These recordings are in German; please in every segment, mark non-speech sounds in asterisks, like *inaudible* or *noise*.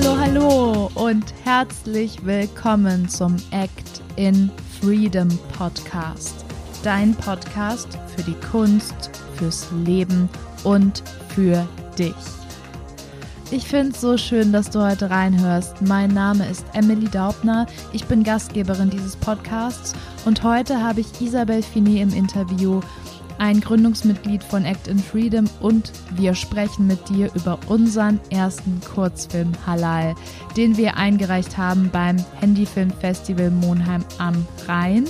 Hallo, hallo und herzlich willkommen zum Act in Freedom Podcast. Dein Podcast für die Kunst, fürs Leben und für dich. Ich finde es so schön, dass du heute reinhörst. Mein Name ist Emily Daubner. Ich bin Gastgeberin dieses Podcasts und heute habe ich Isabel Finet im Interview ein Gründungsmitglied von Act in Freedom und wir sprechen mit dir über unseren ersten Kurzfilm Halal, den wir eingereicht haben beim Handyfilmfestival Monheim am Rhein.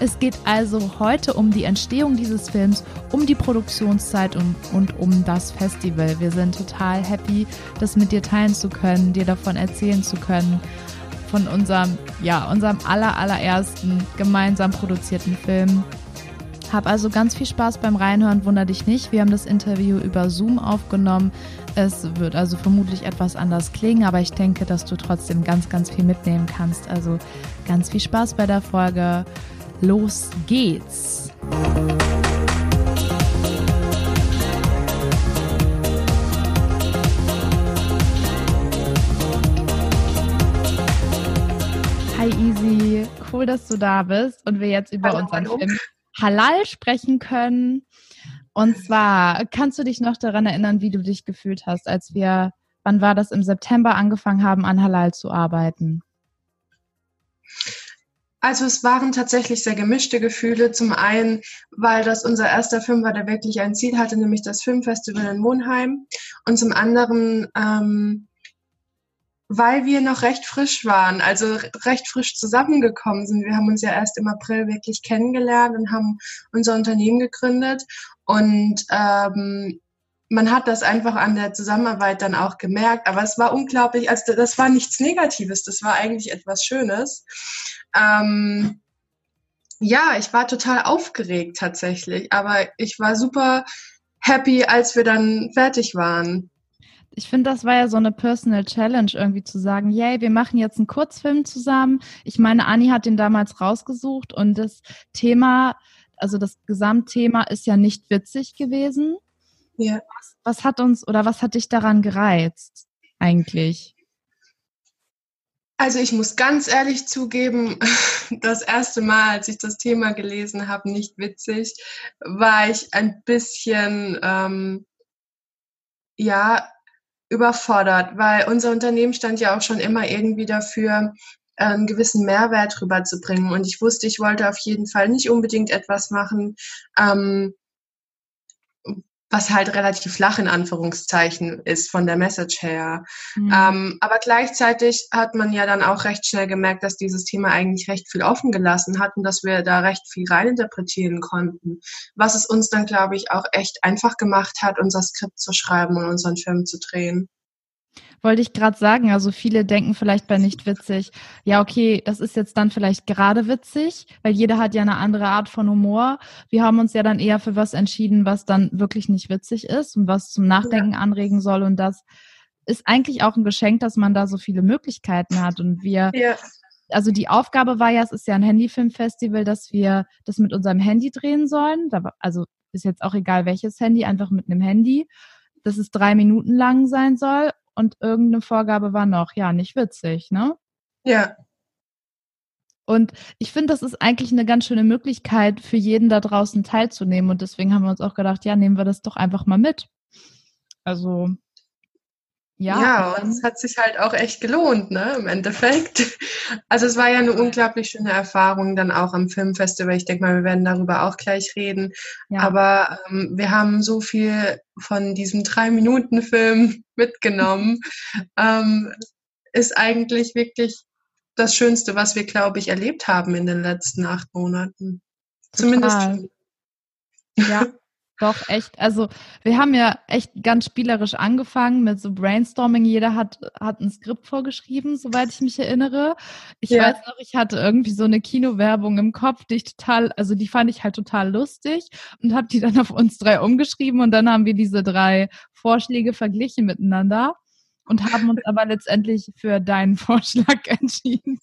Es geht also heute um die Entstehung dieses Films, um die Produktionszeit und, und, um das Festival. Wir sind total happy, das mit dir teilen zu können, dir davon erzählen zu können, von unserem, ja, unserem aller, allerersten gemeinsam produzierten Film. Hab also ganz viel Spaß beim Reinhören, wunder dich nicht. Wir haben das Interview über Zoom aufgenommen. Es wird also vermutlich etwas anders klingen, aber ich denke, dass du trotzdem ganz, ganz viel mitnehmen kannst. Also ganz viel Spaß bei der Folge. Los geht's! Hi Easy, cool, dass du da bist und wir jetzt über hallo, unseren. Film Halal sprechen können. Und zwar, kannst du dich noch daran erinnern, wie du dich gefühlt hast, als wir, wann war das, im September angefangen haben, an Halal zu arbeiten? Also es waren tatsächlich sehr gemischte Gefühle. Zum einen, weil das unser erster Film war, der wirklich ein Ziel hatte, nämlich das Filmfestival in Monheim. Und zum anderen, ähm, weil wir noch recht frisch waren, also recht frisch zusammengekommen sind. Wir haben uns ja erst im April wirklich kennengelernt und haben unser Unternehmen gegründet. Und ähm, man hat das einfach an der Zusammenarbeit dann auch gemerkt. Aber es war unglaublich, also das war nichts Negatives, das war eigentlich etwas Schönes. Ähm, ja, ich war total aufgeregt tatsächlich, aber ich war super happy, als wir dann fertig waren ich finde, das war ja so eine Personal Challenge, irgendwie zu sagen, yay, wir machen jetzt einen Kurzfilm zusammen. Ich meine, Anni hat den damals rausgesucht und das Thema, also das Gesamtthema ist ja nicht witzig gewesen. Ja. Was, was hat uns oder was hat dich daran gereizt eigentlich? Also ich muss ganz ehrlich zugeben, *laughs* das erste Mal, als ich das Thema gelesen habe, nicht witzig, war ich ein bisschen, ähm, ja, überfordert, weil unser Unternehmen stand ja auch schon immer irgendwie dafür, einen gewissen Mehrwert rüberzubringen. Und ich wusste, ich wollte auf jeden Fall nicht unbedingt etwas machen, ähm, was halt relativ flach in Anführungszeichen ist von der Message her. Mhm. Ähm, aber gleichzeitig hat man ja dann auch recht schnell gemerkt, dass dieses Thema eigentlich recht viel offen gelassen hat und dass wir da recht viel reininterpretieren konnten. Was es uns dann, glaube ich, auch echt einfach gemacht hat, unser Skript zu schreiben und unseren Film zu drehen. Wollte ich gerade sagen, also viele denken vielleicht bei nicht witzig, ja, okay, das ist jetzt dann vielleicht gerade witzig, weil jeder hat ja eine andere Art von Humor. Wir haben uns ja dann eher für was entschieden, was dann wirklich nicht witzig ist und was zum Nachdenken ja. anregen soll. Und das ist eigentlich auch ein Geschenk, dass man da so viele Möglichkeiten hat. Und wir, ja. also die Aufgabe war ja, es ist ja ein Handyfilmfestival, dass wir das mit unserem Handy drehen sollen. Also ist jetzt auch egal welches Handy, einfach mit einem Handy dass es drei Minuten lang sein soll und irgendeine Vorgabe war noch, ja, nicht witzig, ne? Ja. Und ich finde, das ist eigentlich eine ganz schöne Möglichkeit für jeden da draußen teilzunehmen. Und deswegen haben wir uns auch gedacht, ja, nehmen wir das doch einfach mal mit. Also ja, ja und es hat sich halt auch echt gelohnt, ne, im Endeffekt. *laughs* Also es war ja eine unglaublich schöne Erfahrung dann auch am Filmfestival. Ich denke mal, wir werden darüber auch gleich reden. Ja. Aber ähm, wir haben so viel von diesem Drei-Minuten-Film *laughs* mitgenommen. *laughs* ähm, ist eigentlich wirklich das Schönste, was wir, glaube ich, erlebt haben in den letzten acht Monaten. Total. Zumindest. Ja, Doch, echt. Also wir haben ja echt ganz spielerisch angefangen mit so Brainstorming. Jeder hat, hat ein Skript vorgeschrieben, soweit ich mich erinnere. Ich ja. weiß noch, ich hatte irgendwie so eine Kinowerbung im Kopf, die ich total, also die fand ich halt total lustig und habe die dann auf uns drei umgeschrieben und dann haben wir diese drei Vorschläge verglichen miteinander und haben uns aber letztendlich für deinen Vorschlag *laughs* entschieden.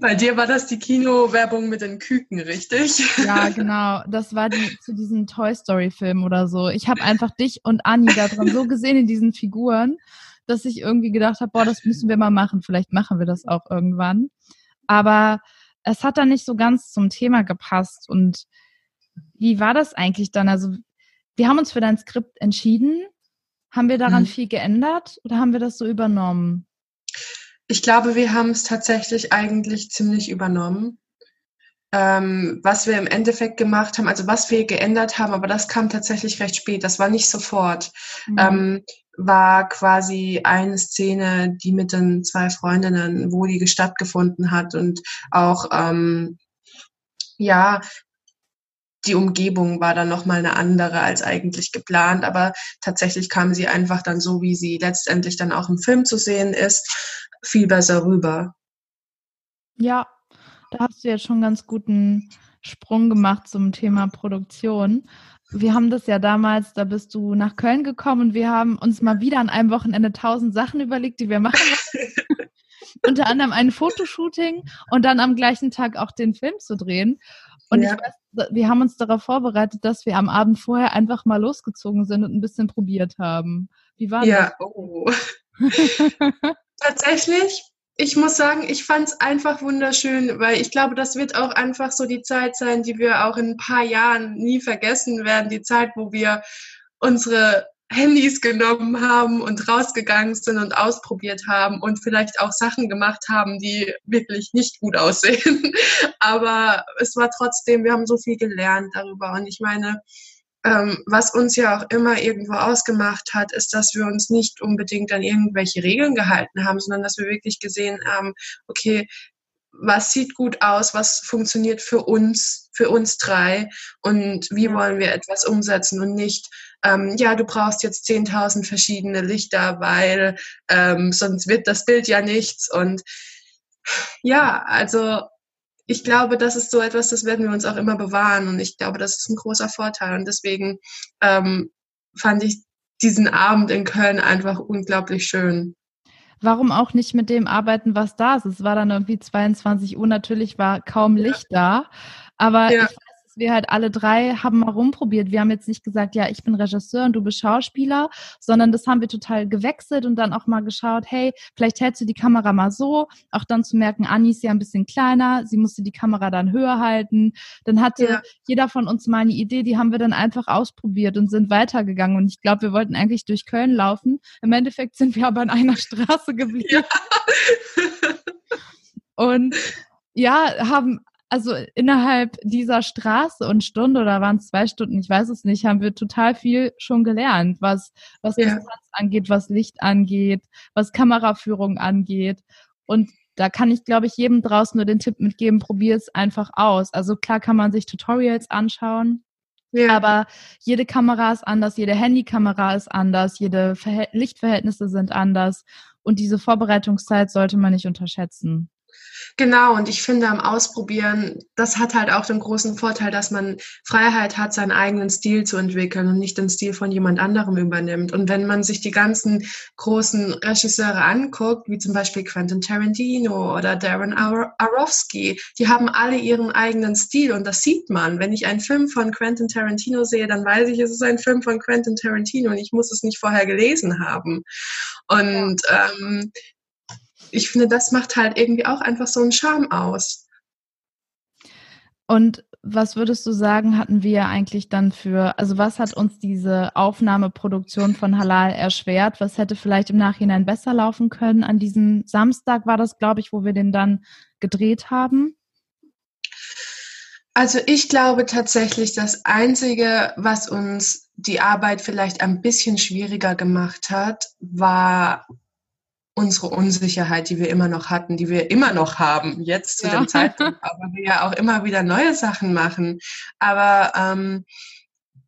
Bei dir war das die Kinowerbung mit den Küken, richtig? Ja, genau. Das war die zu diesem Toy Story Film oder so. Ich habe einfach dich und Anni da drin so gesehen in diesen Figuren, dass ich irgendwie gedacht habe, boah, das müssen wir mal machen. Vielleicht machen wir das auch irgendwann. Aber es hat dann nicht so ganz zum Thema gepasst. Und wie war das eigentlich dann? Also wir haben uns für dein Skript entschieden. Haben wir daran mhm. viel geändert oder haben wir das so übernommen? Ich glaube, wir haben es tatsächlich eigentlich ziemlich übernommen. Ähm, was wir im Endeffekt gemacht haben, also was wir geändert haben, aber das kam tatsächlich recht spät, das war nicht sofort, mhm. ähm, war quasi eine Szene, die mit den zwei Freundinnen, wo die stattgefunden hat und auch, ähm, ja, die Umgebung war dann nochmal eine andere als eigentlich geplant, aber tatsächlich kam sie einfach dann so, wie sie letztendlich dann auch im Film zu sehen ist, viel besser rüber. Ja, da hast du jetzt schon einen ganz guten Sprung gemacht zum Thema Produktion. Wir haben das ja damals, da bist du nach Köln gekommen und wir haben uns mal wieder an einem Wochenende tausend Sachen überlegt, die wir machen wollen. *laughs* Unter anderem ein Fotoshooting und dann am gleichen Tag auch den Film zu drehen. Und ja. ich weiß, wir haben uns darauf vorbereitet, dass wir am Abend vorher einfach mal losgezogen sind und ein bisschen probiert haben. Wie war ja, das? Ja, oh. *laughs* Tatsächlich, ich muss sagen, ich fand es einfach wunderschön, weil ich glaube, das wird auch einfach so die Zeit sein, die wir auch in ein paar Jahren nie vergessen werden. Die Zeit, wo wir unsere Handys genommen haben und rausgegangen sind und ausprobiert haben und vielleicht auch Sachen gemacht haben, die wirklich nicht gut aussehen. *laughs* Aber es war trotzdem, wir haben so viel gelernt darüber. Und ich meine, ähm, was uns ja auch immer irgendwo ausgemacht hat, ist, dass wir uns nicht unbedingt an irgendwelche Regeln gehalten haben, sondern dass wir wirklich gesehen haben, okay, was sieht gut aus, was funktioniert für uns, für uns drei und wie wollen wir etwas umsetzen und nicht, ähm, ja, du brauchst jetzt 10.000 verschiedene Lichter, weil ähm, sonst wird das Bild ja nichts und ja, also ich glaube, das ist so etwas, das werden wir uns auch immer bewahren. Und ich glaube, das ist ein großer Vorteil. Und deswegen ähm, fand ich diesen Abend in Köln einfach unglaublich schön. Warum auch nicht mit dem arbeiten, was da ist? Es war dann irgendwie 22 Uhr, natürlich war kaum Licht ja. da. Aber ja. ich wir halt alle drei haben mal rumprobiert. Wir haben jetzt nicht gesagt, ja, ich bin Regisseur und du bist Schauspieler, sondern das haben wir total gewechselt und dann auch mal geschaut, hey, vielleicht hältst du die Kamera mal so, auch dann zu merken, Anni ist ja ein bisschen kleiner, sie musste die Kamera dann höher halten. Dann hatte ja. jeder von uns mal eine Idee, die haben wir dann einfach ausprobiert und sind weitergegangen. Und ich glaube, wir wollten eigentlich durch Köln laufen. Im Endeffekt sind wir aber an einer *laughs* Straße geblieben. Ja. und ja, haben also innerhalb dieser Straße und Stunde oder waren es zwei Stunden, ich weiß es nicht, haben wir total viel schon gelernt, was, was ja. Distanz angeht, was Licht angeht, was Kameraführung angeht. Und da kann ich, glaube ich, jedem draußen nur den Tipp mitgeben, probier es einfach aus. Also klar kann man sich Tutorials anschauen, ja. Aber jede Kamera ist anders, jede Handykamera ist anders, jede Verhält Lichtverhältnisse sind anders und diese Vorbereitungszeit sollte man nicht unterschätzen. Genau, und ich finde am Ausprobieren, das hat halt auch den großen Vorteil, dass man Freiheit hat, seinen eigenen Stil zu entwickeln und nicht den Stil von jemand anderem übernimmt. Und wenn man sich die ganzen großen Regisseure anguckt, wie zum Beispiel Quentin Tarantino oder Darren Aronofsky, die haben alle ihren eigenen Stil und das sieht man. Wenn ich einen Film von Quentin Tarantino sehe, dann weiß ich, es ist ein Film von Quentin Tarantino und ich muss es nicht vorher gelesen haben. Und ähm, ich finde, das macht halt irgendwie auch einfach so einen Charme aus. Und was würdest du sagen, hatten wir eigentlich dann für, also was hat uns diese Aufnahmeproduktion von Halal erschwert? Was hätte vielleicht im Nachhinein besser laufen können? An diesem Samstag war das, glaube ich, wo wir den dann gedreht haben. Also ich glaube tatsächlich, das Einzige, was uns die Arbeit vielleicht ein bisschen schwieriger gemacht hat, war unsere Unsicherheit, die wir immer noch hatten, die wir immer noch haben, jetzt zu ja. dem *laughs* Zeitpunkt, aber wir ja auch immer wieder neue Sachen machen. Aber ähm,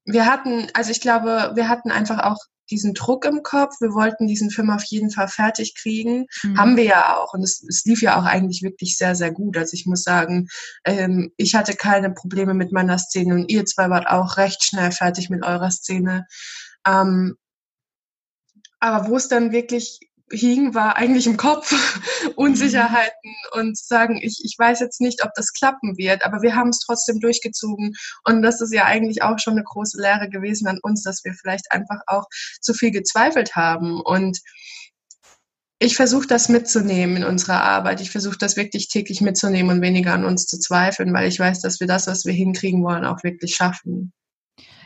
wir hatten, also ich glaube, wir hatten einfach auch diesen Druck im Kopf. Wir wollten diesen Film auf jeden Fall fertig kriegen. Mhm. Haben wir ja auch. Und es, es, lief ja auch eigentlich wirklich sehr, sehr gut. Also ich muss sagen, ähm, ich hatte keine Probleme mit meiner Szene und ihr zwei wart auch recht schnell fertig mit eurer Szene. Ähm, aber wo es dann wirklich hing, war eigentlich im Kopf *laughs* Unsicherheiten und sagen, ich, ich weiß jetzt nicht, ob das klappen wird, aber wir haben es trotzdem durchgezogen. Und das ist ja eigentlich auch schon eine große Lehre gewesen an uns, dass wir vielleicht einfach auch zu viel gezweifelt haben. Und ich versuche das mitzunehmen in unserer Arbeit. Ich versuche das wirklich täglich mitzunehmen und weniger an uns zu zweifeln, weil ich weiß, dass wir das, was wir hinkriegen wollen, auch wirklich schaffen.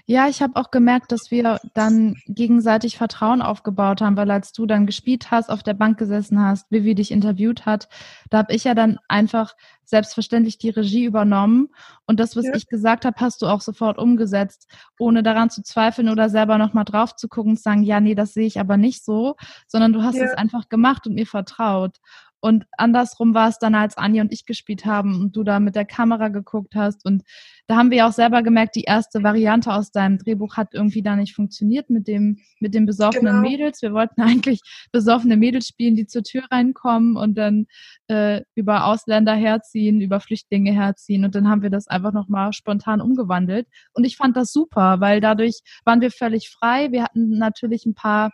Ja, ich habe auch gemerkt, dass wir dann gegenseitig Vertrauen aufgebaut haben, weil als du dann gespielt hast, auf der Bank gesessen hast, Vivi dich interviewt hat, da habe ich ja dann einfach selbstverständlich die Regie übernommen und das, was ja. ich gesagt habe, hast du auch sofort umgesetzt, ohne daran zu zweifeln oder selber nochmal drauf zu gucken und zu sagen, ja, nee, das sehe ich aber nicht so, sondern du hast ja. es einfach gemacht und mir vertraut. Und andersrum war es dann, als Anja und ich gespielt haben und du da mit der Kamera geguckt hast. Und da haben wir ja auch selber gemerkt, die erste Variante aus deinem Drehbuch hat irgendwie da nicht funktioniert mit dem, mit den besoffenen genau. Mädels. Wir wollten *laughs* eigentlich besoffene Mädels spielen, die zur Tür reinkommen und dann äh, über Ausländer herziehen, über Flüchtlinge herziehen. Und dann haben wir das einfach nochmal spontan umgewandelt. Und ich fand das super, weil dadurch waren wir völlig frei. Wir hatten natürlich ein paar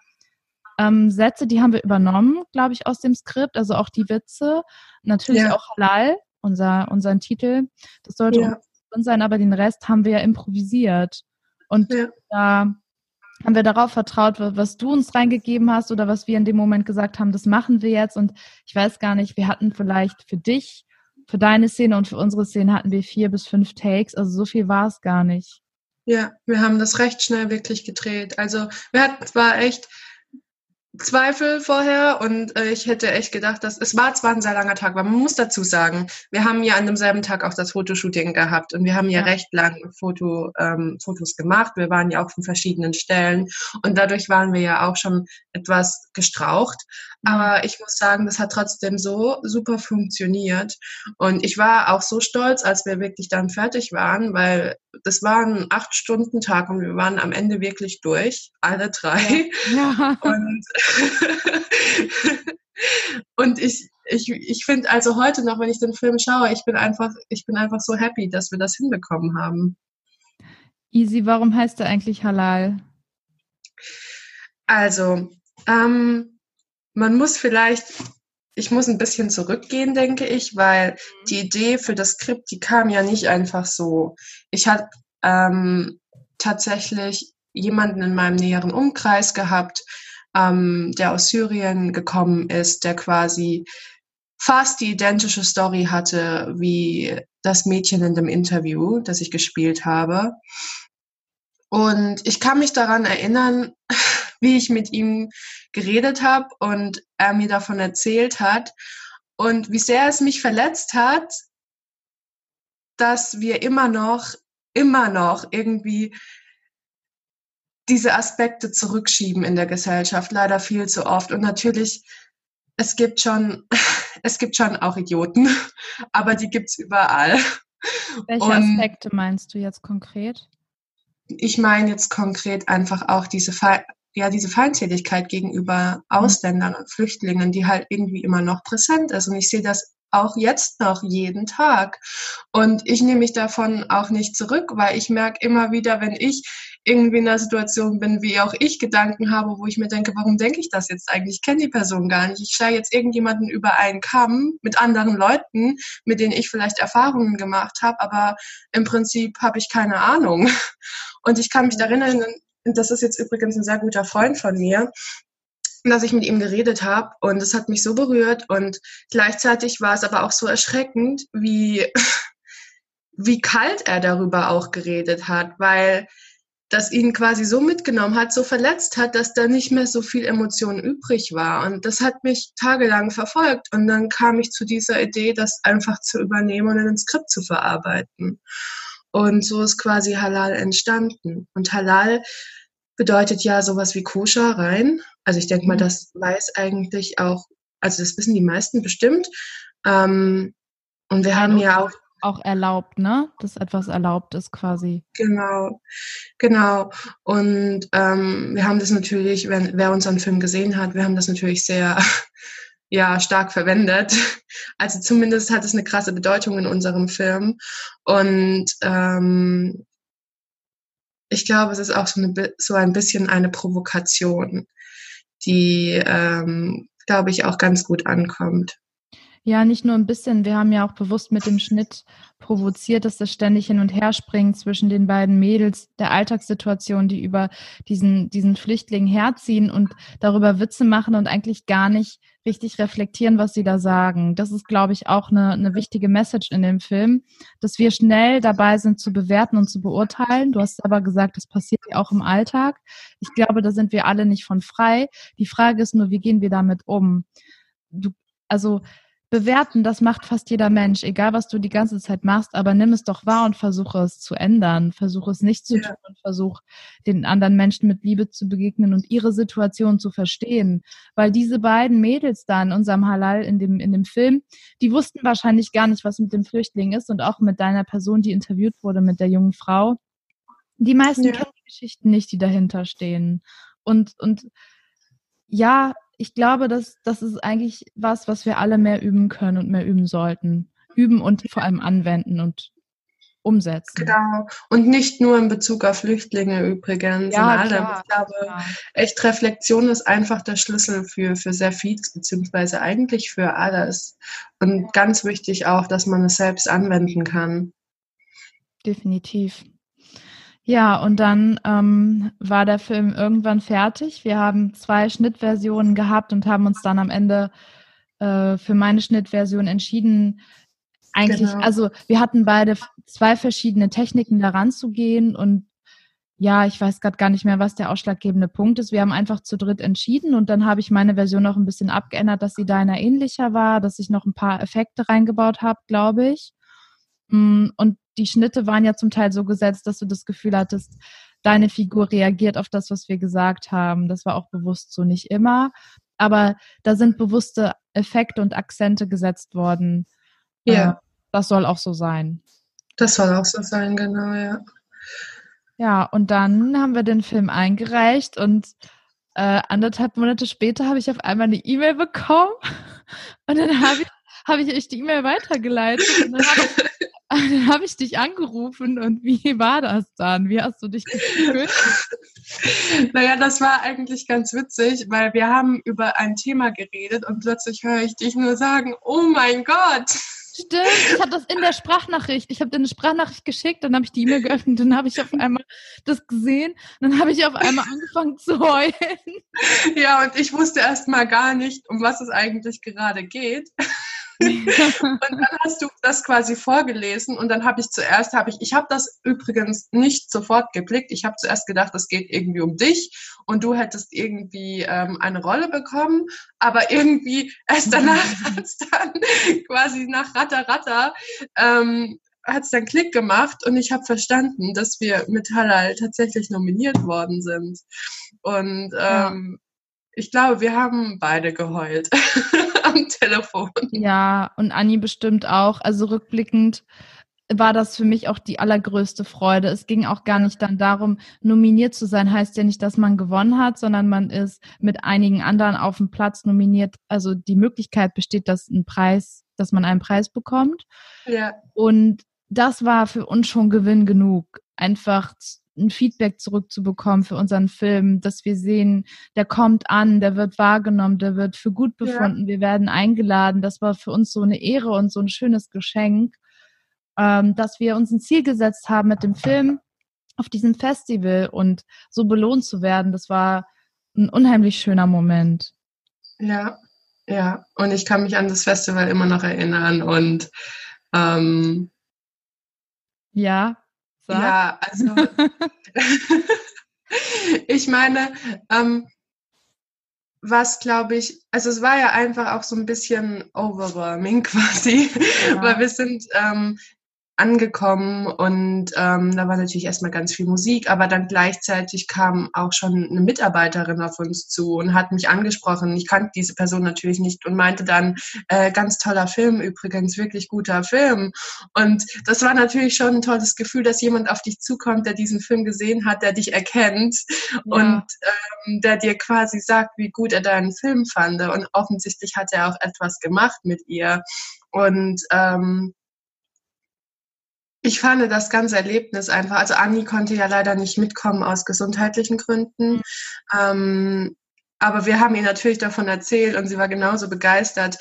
ähm, Sätze, die haben wir übernommen, glaube ich, aus dem Skript, also auch die Witze. Natürlich ja. auch Halal, unser, unseren Titel. Das sollte ja. drin sein, aber den Rest haben wir ja improvisiert. Und ja. da haben wir darauf vertraut, was du uns reingegeben hast oder was wir in dem Moment gesagt haben, das machen wir jetzt. Und ich weiß gar nicht, wir hatten vielleicht für dich, für deine Szene und für unsere Szene hatten wir vier bis fünf Takes. Also so viel war es gar nicht. Ja, wir haben das recht schnell wirklich gedreht. Also wir hatten zwar echt Zweifel vorher und äh, ich hätte echt gedacht, dass es war zwar ein sehr langer Tag, aber man muss dazu sagen, wir haben ja an demselben Tag auch das Fotoshooting gehabt und wir haben ja, ja. recht lang Foto, ähm, Fotos gemacht. Wir waren ja auch von verschiedenen Stellen und dadurch waren wir ja auch schon etwas gestraucht. Mhm. Aber ich muss sagen, das hat trotzdem so super funktioniert und ich war auch so stolz, als wir wirklich dann fertig waren, weil das war ein acht Stunden Tag und wir waren am Ende wirklich durch, alle drei. Ja. ja. Und *laughs* und ich, ich, ich finde also heute noch, wenn ich den Film schaue, ich bin einfach, ich bin einfach so happy, dass wir das hinbekommen haben. Easy, warum heißt er eigentlich Halal? Also, ähm, man muss vielleicht, ich muss ein bisschen zurückgehen, denke ich, weil die Idee für das Skript, die kam ja nicht einfach so. Ich habe ähm, tatsächlich jemanden in meinem näheren Umkreis gehabt, ähm, der aus Syrien gekommen ist, der quasi fast die identische Story hatte wie das Mädchen in dem Interview, das ich gespielt habe. Und ich kann mich daran erinnern, *laughs* wie ich mit ihm geredet habe und er mir davon erzählt hat und wie sehr es mich verletzt hat, dass wir immer noch, immer noch irgendwie diese Aspekte zurückschieben in der Gesellschaft, leider viel zu oft. Und natürlich, es gibt schon, *laughs* es gibt schon auch Idioten, *laughs* aber die gibt es überall. Welche Und Aspekte meinst du jetzt konkret? Ich meine jetzt konkret einfach auch diese, ja, diese Feindseligkeit gegenüber mhm. Ausländern und Flüchtlingen, die halt irgendwie immer noch präsent ist. Und ich sehe das auch jetzt noch jeden Tag. Und ich nehme mich davon auch nicht zurück, weil ich merke immer wieder, wenn ich irgendwie in einer Situation bin, wie auch ich Gedanken habe, wo ich mir denke, warum denke ich das jetzt eigentlich? Ich kenne die Person gar nicht. Ich steige jetzt irgendjemanden über einen Kamm mit anderen Leuten, mit denen ich vielleicht Erfahrungen gemacht habe, aber im Prinzip habe ich keine Ahnung. Und ich kann mich daran erinnern, das ist jetzt übrigens ein sehr guter Freund von mir, dass ich mit ihm geredet habe und es hat mich so berührt und gleichzeitig war es aber auch so erschreckend, wie, *laughs* wie kalt er darüber auch geredet hat, weil das ihn quasi so mitgenommen hat, so verletzt hat, dass da nicht mehr so viel Emotion übrig war. Und das hat mich tagelang verfolgt. Und dann kam ich zu dieser Idee, das einfach zu übernehmen und in ein Skript zu verarbeiten. Und so ist quasi Halal entstanden. Und Halal bedeutet ja sowas wie koscher rein. Also ich denke mal, mhm. das weiß eigentlich auch, also das wissen die meisten bestimmt. Ähm, und wir haben ja auch auch erlaubt, ne? Dass etwas erlaubt ist quasi. Genau, genau. Und ähm, wir haben das natürlich, wenn, wer unseren Film gesehen hat, wir haben das natürlich sehr *laughs* ja, stark verwendet. Also zumindest hat es eine krasse Bedeutung in unserem Film. Und ähm, ich glaube, es ist auch so, eine, so ein bisschen eine Provokation, die, ähm, glaube ich, auch ganz gut ankommt. Ja, nicht nur ein bisschen. Wir haben ja auch bewusst mit dem Schnitt provoziert, dass das ständig hin und her springt zwischen den beiden Mädels, der Alltagssituation, die über diesen, diesen Flüchtling herziehen und darüber Witze machen und eigentlich gar nicht richtig reflektieren, was sie da sagen. Das ist, glaube ich, auch eine, eine wichtige Message in dem Film, dass wir schnell dabei sind zu bewerten und zu beurteilen. Du hast aber gesagt, das passiert ja auch im Alltag. Ich glaube, da sind wir alle nicht von frei. Die Frage ist nur, wie gehen wir damit um? Du, also bewerten, das macht fast jeder Mensch, egal was du die ganze Zeit machst, aber nimm es doch wahr und versuche es zu ändern. Versuche es nicht zu ja. tun und versuch den anderen Menschen mit Liebe zu begegnen und ihre Situation zu verstehen. Weil diese beiden Mädels da in unserem Halal, in dem, in dem Film, die wussten wahrscheinlich gar nicht, was mit dem Flüchtling ist und auch mit deiner Person, die interviewt wurde, mit der jungen Frau. Die meisten ja. kennen die Geschichten nicht, die dahinter stehen. Und, und ja, ich glaube, dass das ist eigentlich was, was wir alle mehr üben können und mehr üben sollten. Üben und vor allem anwenden und umsetzen. Genau. Und nicht nur in Bezug auf Flüchtlinge übrigens. Ja, alle. Klar, ich glaube, klar. echt Reflexion ist einfach der Schlüssel für, für sehr vieles, beziehungsweise eigentlich für alles. Und ganz wichtig auch, dass man es selbst anwenden kann. Definitiv. Ja, und dann ähm, war der Film irgendwann fertig. Wir haben zwei Schnittversionen gehabt und haben uns dann am Ende äh, für meine Schnittversion entschieden. Eigentlich, genau. also wir hatten beide zwei verschiedene Techniken daran zu gehen und ja, ich weiß gerade gar nicht mehr, was der ausschlaggebende Punkt ist. Wir haben einfach zu dritt entschieden und dann habe ich meine Version noch ein bisschen abgeändert, dass sie deiner ähnlicher war, dass ich noch ein paar Effekte reingebaut habe, glaube ich. Mm, und die Schnitte waren ja zum Teil so gesetzt, dass du das Gefühl hattest, deine Figur reagiert auf das, was wir gesagt haben. Das war auch bewusst so nicht immer. Aber da sind bewusste Effekte und Akzente gesetzt worden. Ja. Äh, das soll auch so sein. Das soll auch so sein, genau, ja. Ja, und dann haben wir den Film eingereicht und äh, anderthalb Monate später habe ich auf einmal eine E-Mail bekommen *laughs* und dann habe ich, hab ich euch die E-Mail weitergeleitet und dann habe ich *laughs* *laughs* dann habe ich dich angerufen und wie war das dann? Wie hast du dich gefühlt? *laughs* naja, das war eigentlich ganz witzig, weil wir haben über ein Thema geredet und plötzlich höre ich dich nur sagen, oh mein Gott. Stimmt, ich habe das in der Sprachnachricht. Ich habe dir eine Sprachnachricht geschickt, dann habe ich die E-Mail geöffnet, dann habe ich auf einmal das gesehen, dann habe ich auf einmal angefangen zu heulen. *laughs* Ja, und ich wusste erst mal gar nicht, um was es eigentlich gerade geht. *laughs* und dann hast du das quasi vorgelesen und dann habe ich zuerst, habe ich, ich habe das übrigens nicht sofort geblickt. Ich habe zuerst gedacht, es geht irgendwie um dich und du hättest irgendwie ähm, eine Rolle bekommen, aber irgendwie *laughs* erst danach *laughs* hat es dann quasi nach Ratter Ratter ähm, hat es dann Klick gemacht und ich habe verstanden, dass wir mit Halal tatsächlich nominiert worden sind. Und ähm. Ich glaube, wir haben beide geheult. *laughs* am Telefon. Ja, und Anni bestimmt auch. Also rückblickend war das für mich auch die allergrößte Freude. Es ging auch gar nicht dann darum, nominiert zu sein, heißt ja nicht, dass man gewonnen hat, sondern man ist mit einigen anderen auf dem Platz nominiert. Also die Möglichkeit besteht, dass ein Preis, dass man einen Preis bekommt. Ja. Und das war für uns schon Gewinn genug. Einfach ein Feedback zurückzubekommen für unseren Film, dass wir sehen, der kommt an, der wird wahrgenommen, der wird für gut befunden, ja. wir werden eingeladen. Das war für uns so eine Ehre und so ein schönes Geschenk, ähm, dass wir uns ein Ziel gesetzt haben mit dem Film auf diesem Festival und so belohnt zu werden. Das war ein unheimlich schöner Moment. Ja, ja. Und ich kann mich an das Festival immer noch erinnern und ähm, ja, Sag. Ja, also *laughs* ich meine, ähm, was glaube ich, also es war ja einfach auch so ein bisschen overwhelming *laughs* quasi, ja. weil wir sind ähm, angekommen und ähm, da war natürlich erstmal ganz viel Musik, aber dann gleichzeitig kam auch schon eine Mitarbeiterin auf uns zu und hat mich angesprochen. Ich kannte diese Person natürlich nicht und meinte dann, äh, ganz toller Film übrigens, wirklich guter Film. Und das war natürlich schon ein tolles Gefühl, dass jemand auf dich zukommt, der diesen Film gesehen hat, der dich erkennt ja. und ähm, der dir quasi sagt, wie gut er deinen Film fand. Und offensichtlich hat er auch etwas gemacht mit ihr. Und ähm, ich fand das ganze Erlebnis einfach, also Anni konnte ja leider nicht mitkommen aus gesundheitlichen Gründen. Mhm. Ähm, aber wir haben ihr natürlich davon erzählt und sie war genauso begeistert.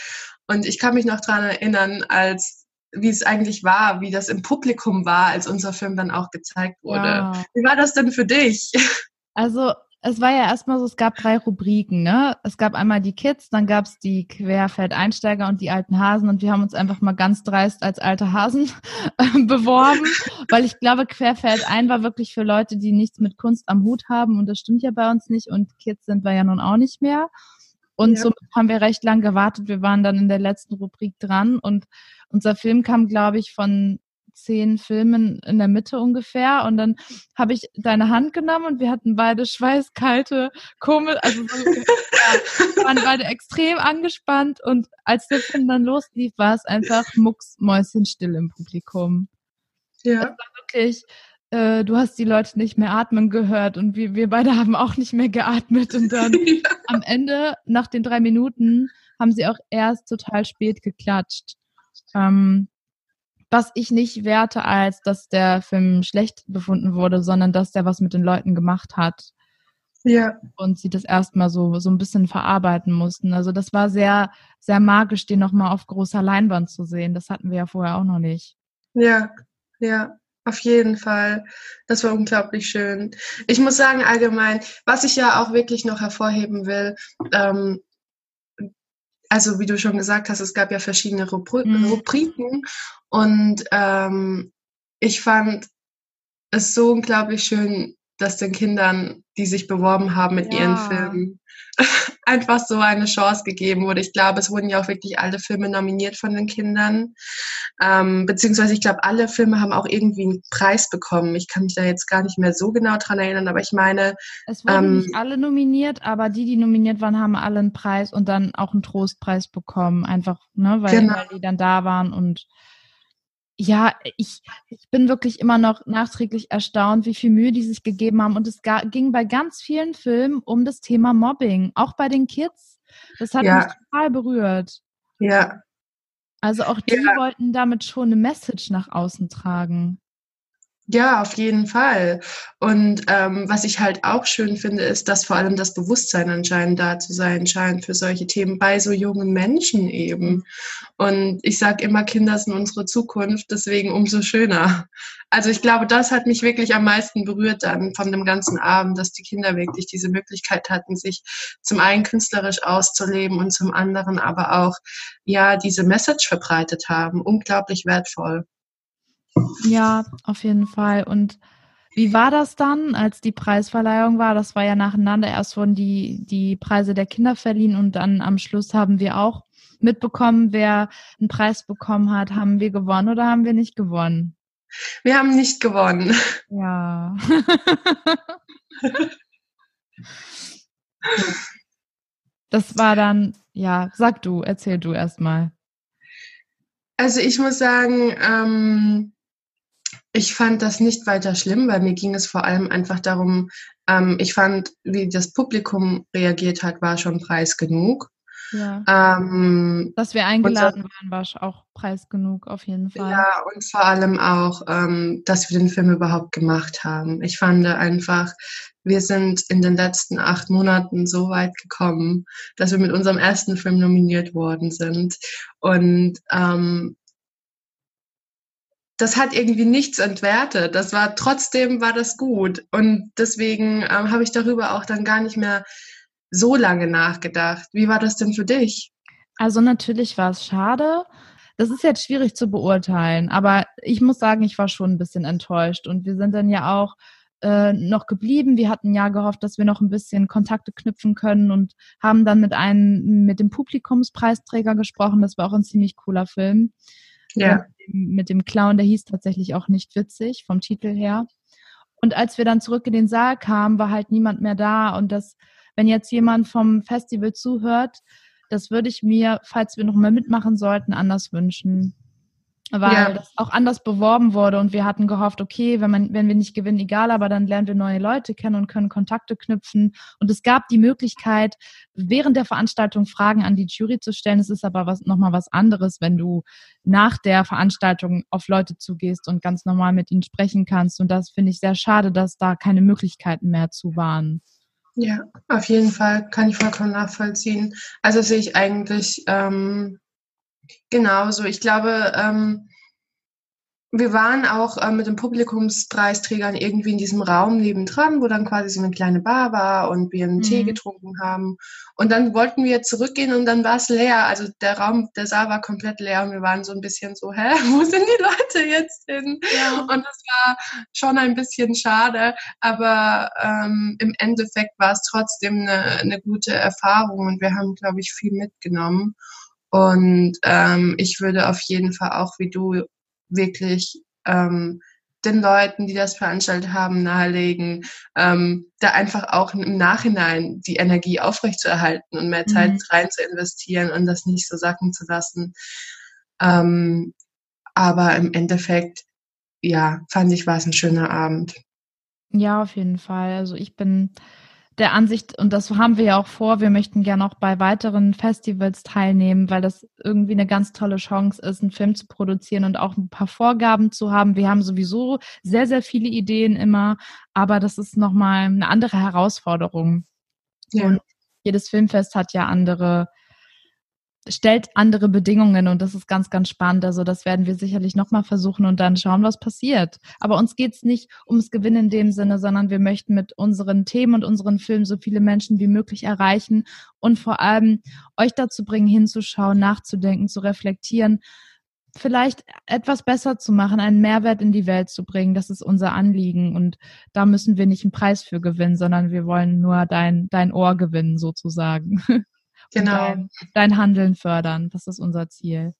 Und ich kann mich noch daran erinnern, als wie es eigentlich war, wie das im Publikum war, als unser Film dann auch gezeigt wurde. Ja. Wie war das denn für dich? *laughs* Also es war ja erstmal so, es gab drei Rubriken, ne? Es gab einmal die Kids, dann gab es die Querfeldeinsteiger und die alten Hasen und wir haben uns einfach mal ganz dreist als alte Hasen *laughs* beworben, weil ich glaube, Querfeldein war wirklich für Leute, die nichts mit Kunst am Hut haben und das stimmt ja bei uns nicht und Kids sind wir ja nun auch nicht mehr. Und ja. so haben wir recht lang gewartet. Wir waren dann in der letzten Rubrik dran und unser Film kam, glaube ich, von zehn Filmen in der Mitte ungefähr. Und dann habe ich deine Hand genommen und wir hatten beide schweißkalte, komisch, also so, ja, waren beide extrem angespannt. Und als der Film dann loslief, war es einfach mucksmäuschenstill im Publikum. Ja. Es war wirklich, äh, du hast die Leute nicht mehr atmen gehört und wir, wir beide haben auch nicht mehr geatmet. Und dann *laughs* ja. am Ende, nach den drei Minuten, haben sie auch erst total spät geklatscht. Ähm, was ich nicht werte, als dass der Film schlecht befunden wurde, sondern dass der was mit den Leuten gemacht hat. Ja. Und sie das erstmal so, so ein bisschen verarbeiten mussten. Also das war sehr, sehr magisch, den nochmal auf großer Leinwand zu sehen. Das hatten wir ja vorher auch noch nicht. Ja, ja, auf jeden Fall. Das war unglaublich schön. Ich muss sagen, allgemein, was ich ja auch wirklich noch hervorheben will, ähm, also wie du schon gesagt hast, es gab ja verschiedene Rubri mhm. Rubriken und ähm, ich fand es so unglaublich schön, dass den Kindern, die sich beworben haben mit ja. ihren Filmen, *laughs* einfach so eine Chance gegeben wurde. Ich glaube, es wurden ja auch wirklich alle Filme nominiert von den Kindern. Ähm, beziehungsweise ich glaube, alle Filme haben auch irgendwie einen Preis bekommen. Ich kann mich da jetzt gar nicht mehr so genau dran erinnern, aber ich meine. Es wurden ähm, nicht alle nominiert, aber die, die nominiert waren, haben alle einen Preis und dann auch einen Trostpreis bekommen. Einfach, ne, weil, genau. weil die dann da waren und ja, ich, ich bin wirklich immer noch nachträglich erstaunt, wie viel Mühe die sich gegeben haben. Und es ging bei ganz vielen Filmen um das Thema Mobbing, auch bei den Kids. Das hat ja. mich total berührt. Ja. Also auch die ja. wollten damit schon eine Message nach außen tragen. Ja, auf jeden Fall. Und ähm, was ich halt auch schön finde, ist, dass vor allem das Bewusstsein anscheinend da zu sein scheint für solche Themen bei so jungen Menschen eben. Und ich sage immer, Kinder sind unsere Zukunft, deswegen umso schöner. Also ich glaube, das hat mich wirklich am meisten berührt dann von dem ganzen Abend, dass die Kinder wirklich diese Möglichkeit hatten, sich zum einen künstlerisch auszuleben und zum anderen aber auch, ja, diese Message verbreitet haben. Unglaublich wertvoll. Ja, auf jeden Fall. Und wie war das dann, als die Preisverleihung war? Das war ja nacheinander. Erst wurden die, die Preise der Kinder verliehen und dann am Schluss haben wir auch mitbekommen, wer einen Preis bekommen hat. Haben wir gewonnen oder haben wir nicht gewonnen? Wir haben nicht gewonnen. Ja. *laughs* das war dann, ja, sag du, erzähl du erstmal. Also ich muss sagen, ähm, ich fand das nicht weiter schlimm, weil mir ging es vor allem einfach darum, ähm, ich fand, wie das Publikum reagiert hat, war schon Preis genug. Ja. Ähm, Dass wir eingeladen waren, war auch Preis genug, auf jeden Fall. Ja, und vor allem auch, ähm, dass wir den Film überhaupt gemacht haben. Ich fand einfach, wir sind in den letzten acht Monaten so weit gekommen, dass wir mit unserem ersten Film nominiert worden sind. Und ähm, das hat irgendwie nichts entwertet. Das war trotzdem war das gut und deswegen ähm, habe ich darüber auch dann gar nicht mehr so lange nachgedacht. Wie war das denn für dich? Also natürlich war es schade. Das ist jetzt schwierig zu beurteilen, aber ich muss sagen, ich war schon ein bisschen enttäuscht und wir sind dann ja auch äh, noch geblieben. Wir hatten ja gehofft, dass wir noch ein bisschen Kontakte knüpfen können und haben dann mit einem mit dem Publikumspreisträger gesprochen. Das war auch ein ziemlich cooler Film. Ja. Mit dem Clown, der hieß tatsächlich auch nicht witzig vom Titel her. Und als wir dann zurück in den Saal kamen, war halt niemand mehr da. Und das, wenn jetzt jemand vom Festival zuhört, das würde ich mir, falls wir noch mal mitmachen sollten, anders wünschen weil ja. das auch anders beworben wurde und wir hatten gehofft, okay, wenn man, wenn wir nicht gewinnen, egal, aber dann lernen wir neue Leute kennen und können Kontakte knüpfen. Und es gab die Möglichkeit, während der Veranstaltung Fragen an die Jury zu stellen. Es ist aber was, nochmal was anderes, wenn du nach der Veranstaltung auf Leute zugehst und ganz normal mit ihnen sprechen kannst. Und das finde ich sehr schade, dass da keine Möglichkeiten mehr zu waren. Ja, auf jeden Fall kann ich vollkommen nachvollziehen. Also sehe ich eigentlich ähm, Genauso. Ich glaube, ähm, wir waren auch äh, mit den Publikumspreisträgern irgendwie in diesem Raum nebendran, wo dann quasi so eine kleine Bar war und wir einen mhm. Tee getrunken haben. Und dann wollten wir zurückgehen und dann war es leer. Also der Raum, der Saal war komplett leer und wir waren so ein bisschen so, hä, *laughs* wo sind die Leute jetzt hin? Ja. Und das war schon ein bisschen schade, aber ähm, im Endeffekt war es trotzdem eine, eine gute Erfahrung und wir haben, glaube ich, viel mitgenommen. Und ähm, ich würde auf jeden Fall auch wie du wirklich ähm, den Leuten, die das veranstaltet haben, nahelegen, ähm, da einfach auch im Nachhinein die Energie aufrechtzuerhalten und mehr Zeit mhm. rein zu investieren und das nicht so sacken zu lassen. Ähm, aber im Endeffekt, ja, fand ich, war es ein schöner Abend. Ja, auf jeden Fall. Also ich bin der Ansicht, und das haben wir ja auch vor, wir möchten gerne auch bei weiteren Festivals teilnehmen, weil das irgendwie eine ganz tolle Chance ist, einen Film zu produzieren und auch ein paar Vorgaben zu haben. Wir haben sowieso sehr, sehr viele Ideen immer, aber das ist nochmal eine andere Herausforderung. Ja. Und jedes Filmfest hat ja andere stellt andere Bedingungen und das ist ganz, ganz spannend. Also das werden wir sicherlich nochmal versuchen und dann schauen, was passiert. Aber uns geht es nicht ums Gewinnen in dem Sinne, sondern wir möchten mit unseren Themen und unseren Filmen so viele Menschen wie möglich erreichen und vor allem euch dazu bringen, hinzuschauen, nachzudenken, zu reflektieren, vielleicht etwas besser zu machen, einen Mehrwert in die Welt zu bringen. Das ist unser Anliegen und da müssen wir nicht einen Preis für gewinnen, sondern wir wollen nur dein, dein Ohr gewinnen sozusagen. *laughs* Genau. Dein, dein, Handeln fördern. Das ist unser Ziel.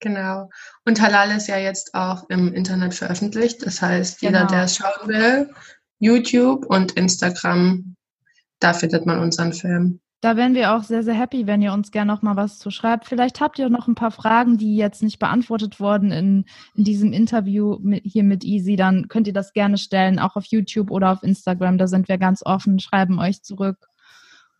Genau. Und Halal ist ja jetzt auch im Internet veröffentlicht. Das heißt, jeder, genau. der es schauen will, YouTube und Instagram, da findet man unseren Film. Da wären wir auch sehr, sehr happy, wenn ihr uns gerne noch mal was zu schreibt. Vielleicht habt ihr noch ein paar Fragen, die jetzt nicht beantwortet wurden in, in diesem Interview mit, hier mit Easy. Dann könnt ihr das gerne stellen, auch auf YouTube oder auf Instagram. Da sind wir ganz offen, schreiben euch zurück.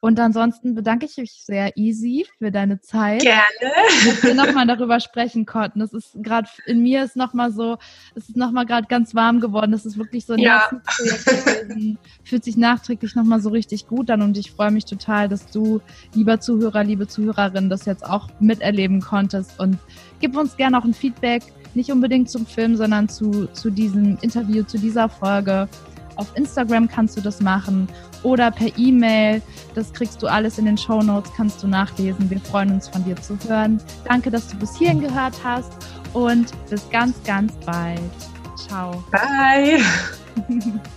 Und ansonsten bedanke ich mich sehr, Easy, für deine Zeit. Gerne. Dass wir nochmal *laughs* darüber sprechen konnten. Das ist gerade in mir ist nochmal so, es ist nochmal gerade ganz warm geworden. Das ist wirklich so ein ja. gewesen. Fühlt sich nachträglich nochmal so richtig gut an und ich freue mich total, dass du, lieber Zuhörer, liebe Zuhörerin, das jetzt auch miterleben konntest. Und gib uns gerne auch ein Feedback, nicht unbedingt zum Film, sondern zu, zu diesem Interview, zu dieser Folge. Auf Instagram kannst du das machen oder per E-Mail. Das kriegst du alles in den Show Notes, kannst du nachlesen. Wir freuen uns von dir zu hören. Danke, dass du bis hierhin gehört hast und bis ganz, ganz bald. Ciao. Bye. *laughs*